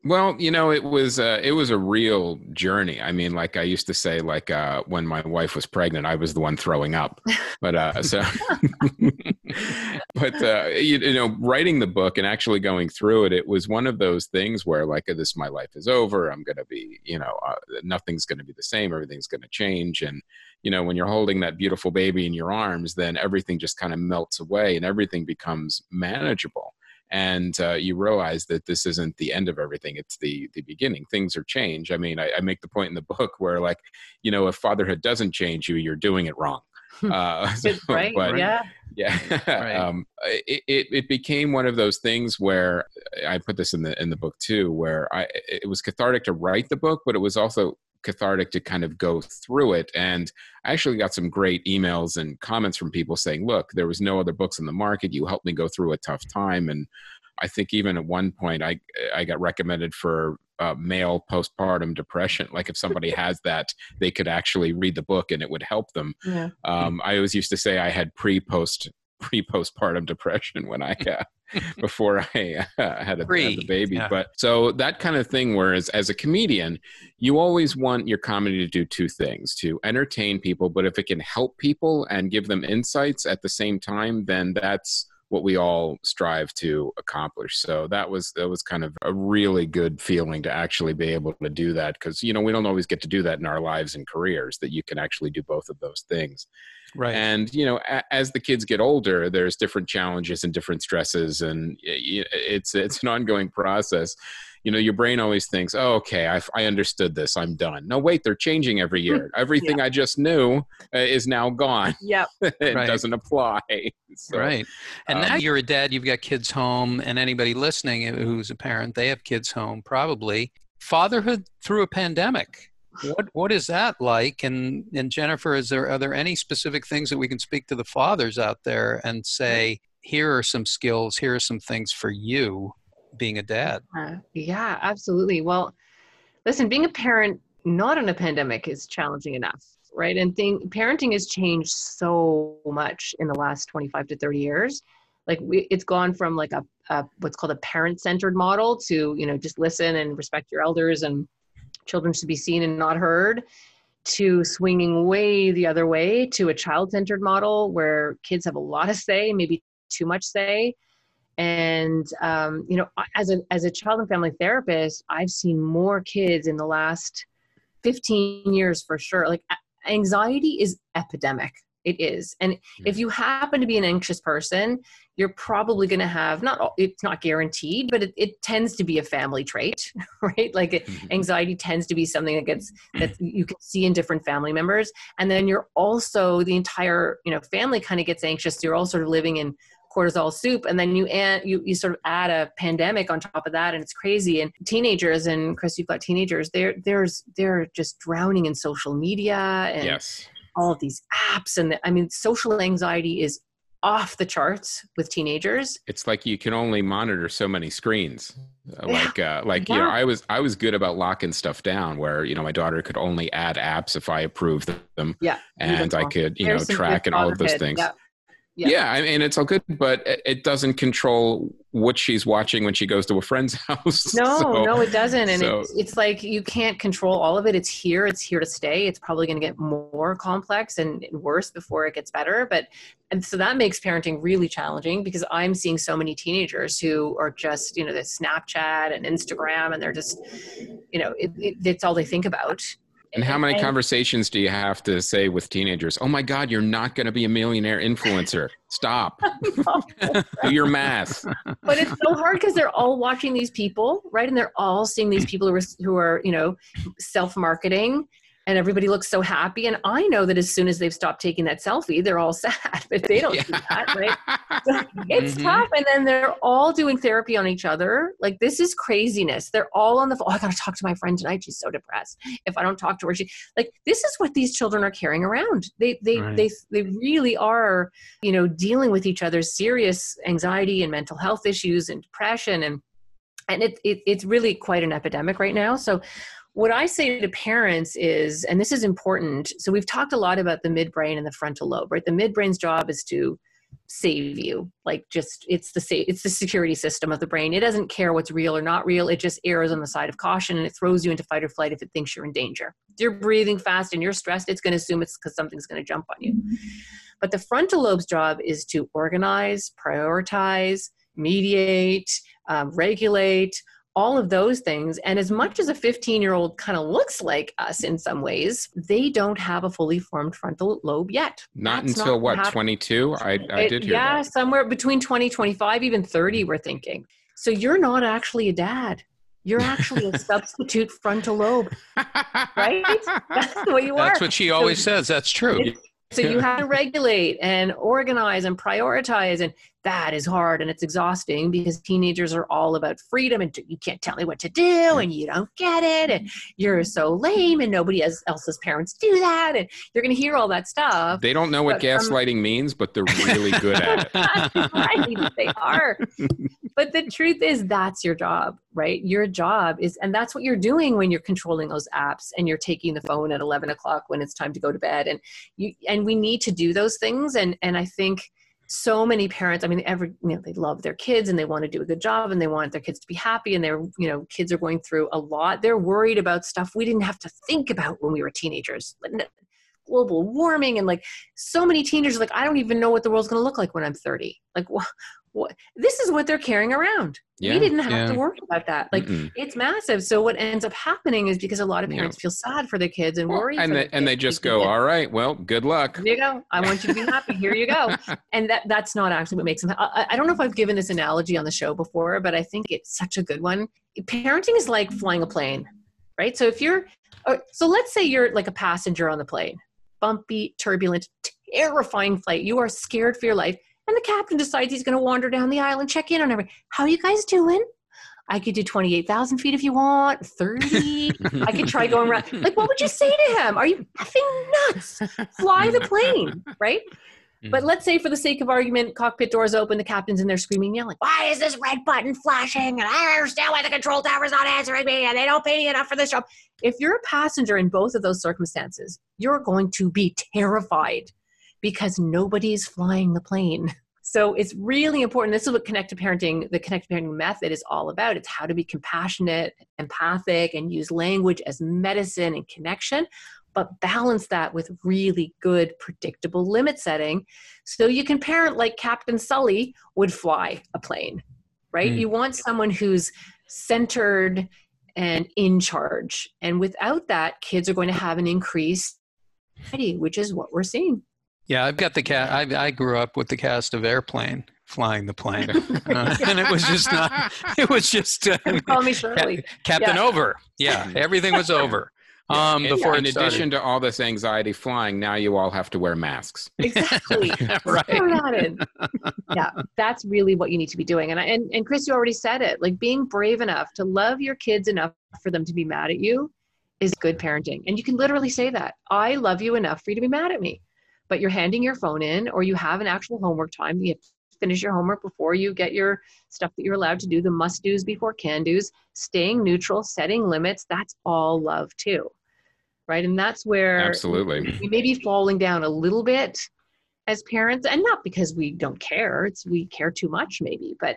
Well, you know, it was uh, it was a real journey. I mean, like I used to say, like uh, when my wife was pregnant, I was the one throwing up. But uh, so, [LAUGHS] but uh, you, you, know, writing the book and actually going through it, it was one of those things where, like, this my life is over. I'm to be, you know, uh, nothing's to be the same. Everything's to change, and you know, when you're holding that beautiful baby in your arms, then everything just kind of melts away, and everything becomes manageable and uh, you realize that this isn't the end of everything it's the the beginning things are change i mean I, I, make the point in the book where like you know if fatherhood doesn't change you you're doing it wrong. Uh, [LAUGHS] so, right but, yeah. yeah [LAUGHS] right. um, it, it, it became one of those things where i put this in the in the book too where i it was cathartic to write the book but it was also cathartic to kind of go through it. And I actually got some great emails and comments from people saying, look, there was no other books in the market. You helped me go through a tough time. And I think even at one point I, I got recommended for uh, male postpartum depression. Like if somebody [LAUGHS] has that, they could actually read the book and it would help them. Yeah. Um, I always used to say I had pre post [LAUGHS] pre postpartum depression when I uh, [LAUGHS] before I uh, had, a, had the baby. Yeah. But so that kind of thing, whereas as a comedian, you always want your comedy to do two things to entertain people, but if it can help people and give them insights at the same time, then that's what we all strive to accomplish. So that was that was kind of a really good feeling to actually be able to do that because you know we don't always get to do that in our lives and careers that you can actually do both of those things. Right. And you know, a, as the kids get older, there's different challenges and different stresses, and it's it's an ongoing process. You know, your brain always thinks, "Oh, okay, I, I understood this. I'm done." No, wait, they're changing every year. Everything yeah. I just knew uh, is now gone. Yep, [LAUGHS] it right. doesn't apply. [LAUGHS] So, right. And um, now you're a dad. You've got kids home, and anybody listening who's a parent, they have kids home. Probably fatherhood through a pandemic what what is that like? And and Jennifer, is there are there any specific things that we can speak to the fathers out there and say, here are some skills, here are some things for you being a dad? Uh, yeah, absolutely. Well, listen, being a parent not in a pandemic is challenging enough, right? And thing, parenting has changed so much in the last 25 to 30 years. Like we, it's gone from like a, a what's called a parent-centered model to you know just listen and respect your elders and children should be seen and not heard to swinging way the other way to a child centered model where kids have a lot of say, maybe too much say. And um, you know, as a as a child and family therapist, I've seen more kids in the last 15 years for sure. Like anxiety is epidemic it is. And if you happen to be an anxious person you're probably going to have not it's not guaranteed but it, it, tends to be a family trait [LAUGHS] right? Like mm-hmm. anxiety tends to be something that gets [CLEARS THROAT] that you can see in different family members. And then you're also the entire you know family kind of gets anxious. You're all sort of living in cortisol soup and then you add you, you sort of add a pandemic on top of that and it's crazy. And teenagers and chris you've got teenagers they're there's they're just drowning in social media and yes all of these apps and the, i mean social anxiety is off the charts with teenagers it's like you can only monitor so many screens uh, yeah. like uh, like yeah. you know i was i was good about locking stuff down where you know my daughter could only add apps if i approved them yeah and i could you There's know track and all of those things yeah. Yeah. yeah, I mean it's all good, but it doesn't control what she's watching when she goes to a friend's [LAUGHS] house. No, so, no, it doesn't, and so. it's, it's like you can't control all of it. It's here, it's here to stay. It's probably going to get more complex and worse before it gets better. But and so that makes parenting really challenging because I'm seeing so many teenagers who are just you know the Snapchat and Instagram, and they're just you know it, it, it's all they think about And how many conversations do you have to say with teenagers? Oh my God, you're not going to be a millionaire influencer. Stop. [LAUGHS] do your math. But it's so hard because they're all watching these people, right? And they're all seeing these [CLEARS THROAT] people who are, who are you know, self marketing and everybody looks so happy. And I know that as soon as they've stopped taking that selfie, they're all [LAUGHS] sad, but they don't yeah. do that, right? [LAUGHS] So it's mm-hmm. tough. And then they're all doing therapy on each other. Like this is craziness. They're all on the phone. Oh, I got to talk to my friend tonight. She's so depressed. If I don't talk to her, she like this is what these children are carrying around. They they right. they they really are, you know, dealing with each other's serious anxiety and mental health issues and depression and and it, it it's really quite an epidemic right now. So what I say to parents is, and this is important. So we've talked a lot about the midbrain and the frontal lobe, right? The midbrain's job is to save you like just it's the it's the security system of the brain it doesn't care what's real or not real it just errs on the side of caution and it throws you into fight or flight if it thinks you're in danger if you're breathing fast and you're stressed it's going to assume it's because something's going to jump on you but the frontal lobe's job is to organize prioritize mediate um, regulate all of those things. And as much as a 15 year old kind of looks like us in some ways, they don't have a fully formed frontal lobe yet. Not That's until not what, 22? I, I did hear Yeah, that. somewhere between 20, 25, even 30, we're thinking. So you're not actually a dad. You're actually a [LAUGHS] substitute frontal lobe, right? [LAUGHS] That's what you are. That's what she always so says. That's true. So you have to regulate and organize and prioritize. And that is hard and it's exhausting because teenagers are all about freedom and you can't tell me what to do and you don't get it and you're so lame and nobody else's parents do that and you're going to hear all that stuff. They don't know what gaslighting from, means, but they're really good at it. [LAUGHS] right, they are. but the truth is that's your job, right? Your job is, and that's what you're doing when you're controlling those apps and you're taking the phone at 11 o'clock when it's time to go to bed. And you, and we need to do those things. And, and I think, so many parents i mean every you know they love their kids and they want to do a good job and they want their kids to be happy and their you know kids are going through a lot. They're worried about stuff we didn't have to think about when we were teenagers global warming and like so many teenagers like i don't even know what the world's going to look like when i'm 30 like wh- what this is what they're carrying around. Yeah, we didn't have yeah. to worry about that. Like Mm-mm. it's massive. So what ends up happening is because a lot of parents yeah. feel sad for their kids and worry and they, and they just go all right well good luck. Here you go. I want you to be happy. Here you go. [LAUGHS] And that that's not actually what makes them I, I don't know if i've given this analogy on the show before but i think it's such a good one. Parenting is like flying a plane right? So if you're so let's say you're like a passenger on the plane. Bumpy turbulent terrifying flight. You are scared for your life and the captain decides he's going to wander down the aisle and check in on everyone. How are you guys doing? I could do 28,000 feet if you want, 30. [LAUGHS] I could try going around. Like, what would you say to him? Are you effing nuts? Fly the plane, right? Mm-hmm. But let's say, for the sake of argument, cockpit doors open, the captain's in there screaming, yelling, Why is this red button flashing? And I don't understand why the control tower's not answering me, and they don't pay me enough for this job. If you're a passenger in both of those circumstances, you're going to be terrified because nobody's flying the plane. [LAUGHS] So it's really important. This is what connected parenting, the connected parenting method is all about. It's how to be compassionate, empathic, and use language as medicine and connection, but balance that with really good, predictable limit setting. So you can parent like Captain Sully would fly a plane, right? Mm. You want someone who's centered and in charge. And without that, kids are going to have an increase, which is what we're seeing. Yeah, I've got the cat. I, I grew up with the cast of Airplane flying the plane, [LAUGHS] uh, and it was just not. It was just uh, call me Shirley. Captain yeah. Over. Yeah, [LAUGHS] everything was over. Um, before in addition to all this anxiety flying, now you all have to wear masks. [LAUGHS] Exactly. right. yeah, that's really what you need to be doing. And I, and and Chris, you already said it. Like being brave enough to love your kids enough for them to be mad at you is good parenting. And you can literally say that. I love you enough for you to be mad at me but you're handing your phone in or you have an actual homework time you finish your homework before you get your stuff that you're allowed to do the must do's before can do's staying neutral setting limits that's all love too right? And that's where absolutely. we may be falling down a little bit as parents and not because we don't care it's we care too much maybe but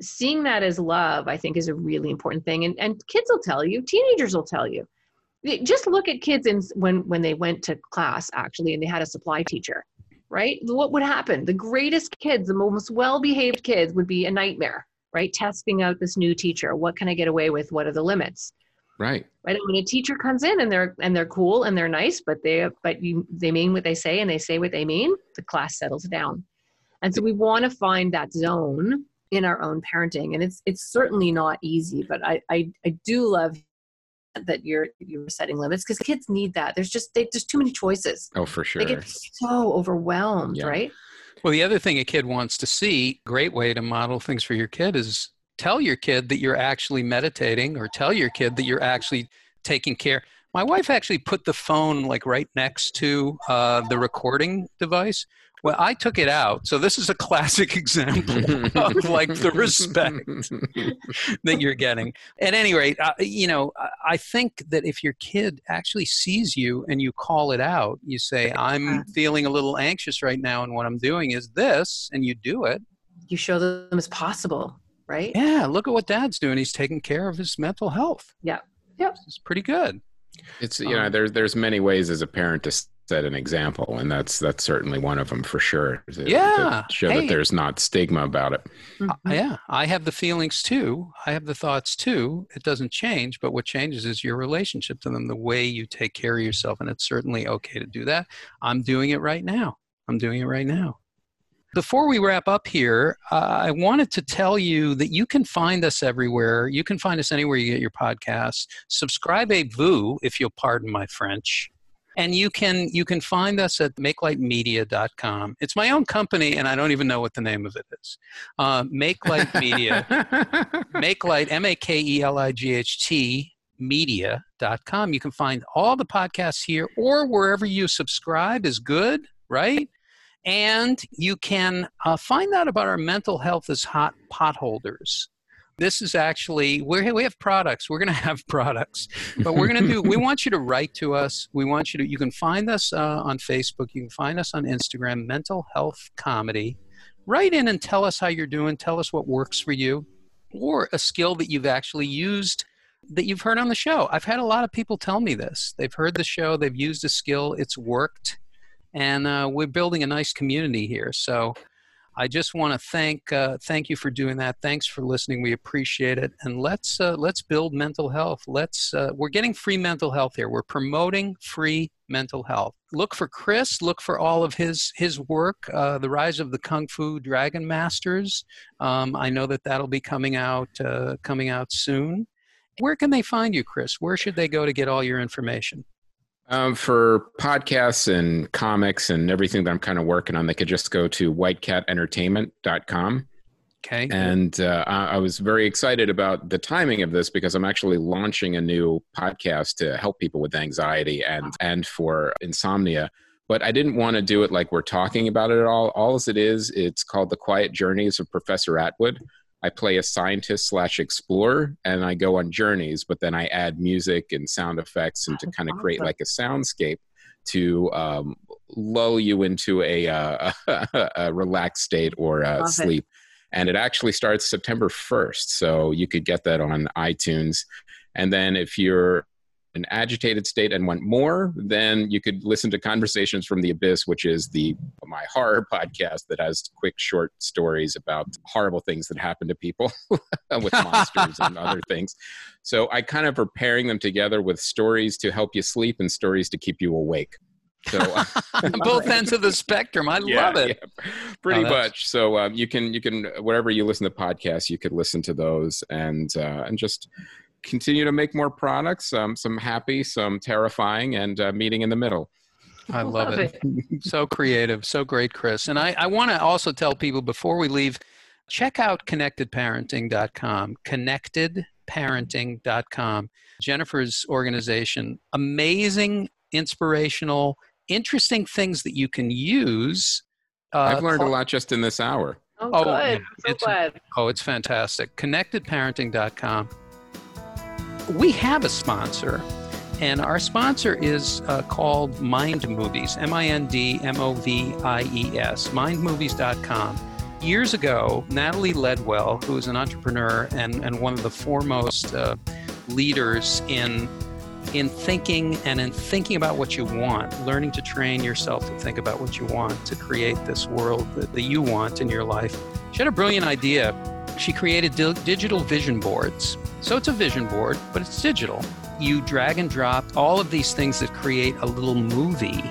seeing that as love i think is a really important thing. And, and kids will tell you teenagers will tell you just look at kids in when when they went to class actually and they had a supply teacher right what would happen the greatest kids the most well behaved kids would be a nightmare right testing out this new teacher what can i get away with what are the limits Right. Right. When a teacher comes in and they're and they're cool and they're nice, but they but you they mean what they say and they say what they mean, the class settles down. And so we want to find that zone in our own parenting. And it's it's certainly not easy, but I I, I do love that you're you're setting limits because kids need that. There's just they, there's too many choices. Oh, for sure. They get so overwhelmed, yeah. right? Well, the other thing a kid wants to see, great way to model things for your kid is tell your kid that you're actually meditating or tell your kid that you're actually taking care. My wife actually put the phone like right next to uh, the recording device well, I took it out. So this is a classic [LAUGHS] example of like the respect [LAUGHS] that you're getting. At any rate, uh, you know, I think that if your kid actually sees you and you call it out, you say, I'm feeling a little anxious right now, and what I'm doing is this, and you do it. You show them it's possible, right? Yeah, look at what dad's doing. He's taking care of his mental health. Yeah. Yep. It's pretty good. It's you know, um, there's there's many ways as a parent to set an example and that's that's certainly one of them for sure to, yeah to show hey. that there's not stigma about it uh, mm-hmm. yeah i have the feelings too i have the thoughts too it doesn't change but what changes is your relationship to them the way you take care of yourself and it's certainly okay to do that i'm doing it right now i'm doing it right now before we wrap up here, uh, I wanted to tell you that you can find us everywhere. You can find us anywhere you get your podcasts. Subscribe a vous, if you'll pardon my French. And you can you can find us at makelightmedia.com. It's my own company, and I don't even know what the name of it is. Uh, Make Light Media, [LAUGHS] Make Light M A K E L I G H T media.com. You can find all the podcasts here or wherever you subscribe is good, right? And you can uh, find out about our mental health as hot potholders this is actually we we have products. We're going [LAUGHS] to have products. But we're going to do [LAUGHS] we want you to write to us. We want you to you can find us uh, on facebook. You can find us on instagram mental health comedy. Write in and tell us how you're doing. Tell us what works for you or a skill that you've actually used that you've heard on the show. I've had a lot of people tell me this. They've heard the show. They've used a skill. It's worked. And uh, we're building a nice community here. So I just want to thank uh, thank you for doing that. Thanks for listening. We appreciate it. And let's uh, let's build mental health. Let's uh, we're getting free mental health here. We're promoting free mental health. Look for Chris. Look for all of his his work. Uh, the rise of the Kung Fu Dragon Masters. Um, I know that that'll be coming out uh, coming out soon. Where can they find you, Chris? Where should they go to get all your information? Um, for podcasts and comics and everything that I'm kind of working on, they could just go to whitecatentertainment.com. Okay. And uh, I was very excited about the timing of this because I'm actually launching a new podcast to help people with anxiety and and for insomnia. But I didn't want to do it like we're talking about it at all. All as it is, it's called The Quiet Journeys of Professor Atwood. I play a scientist slash explorer and I go on journeys, but then I add music and sound effects and to kind of create like a soundscape to um, lull you into a, uh, [LAUGHS] a relaxed state or uh, sleep. It. And it actually starts September 1st. So you could get that on iTunes. And then if you're an agitated state and want more, then you could listen to Conversations from the Abyss, which is the my horror podcast that has quick short stories about horrible things that happen to people [LAUGHS] with monsters and other [LAUGHS] things. So I kind of are pairing them together with stories to help you sleep and stories to keep you awake. So [LAUGHS] both ends of the spectrum. I yeah, love it. Yeah, pretty oh, much. So um, you can you can wherever you listen to podcasts, you could listen to those and uh, and just continue to make more products. Um, some happy, some terrifying, and uh, meeting in the middle. I love, love it. it. [LAUGHS] so creative, so great, Chris. And I, I want to also tell people before we leave, check out connectedparenting.com. Connectedparenting.com. Jennifer's organization. Amazing, inspirational, interesting things that you can use. Uh, I've learned a lot just in this hour. Oh, oh good. so it's, glad. Oh, it's fantastic. Connectedparenting.com we have a sponsor, and our sponsor is uh, called Mind Movies, M I N D M O V I E S, mindmovies.com. Years ago, Natalie Ledwell, who is an entrepreneur and, and one of the foremost uh, leaders in in thinking and in thinking about what you want, learning to train yourself to think about what you want to create this world that, that you want in your life. She had a brilliant idea She created di- digital vision boards. So it's a vision board, but it's digital. You drag and drop all of these things that create a little movie,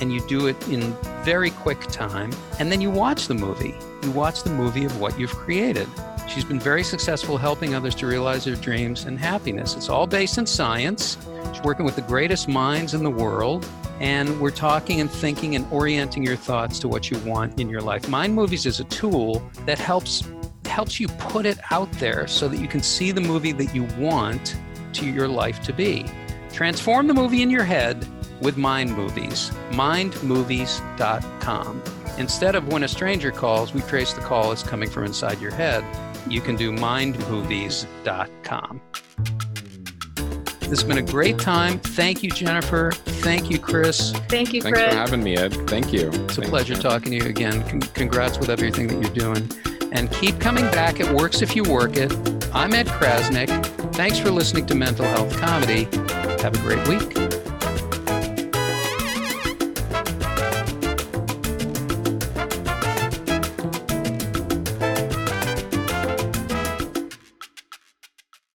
and you do it in very quick time. And then you watch the movie. You watch the movie of what you've created. She's been very successful helping others to realize their dreams and happiness. It's all based in science. She's working with the greatest minds in the world. And we're talking and thinking and orienting your thoughts to what you want in your life. Mind Movies is a tool that helps helps you put it out there so that you can see the movie that you want to your life to be. Transform the movie in your head with Mind Movies. Mindmovies.com. Instead of when a stranger calls, we trace the call as coming from inside your head you can do mindmovies.com. This has been a great time. Thank you, Jennifer. Thank you, Chris. Thank you, Chris. Thanks for having me, Ed. Thank you. It's Thank a pleasure you. talking to you again. Congrats with everything that you're doing. And keep coming back. It works if you work it. I'm Ed Crasnick. Thanks for listening to Mental Health Comedy. Have a great week.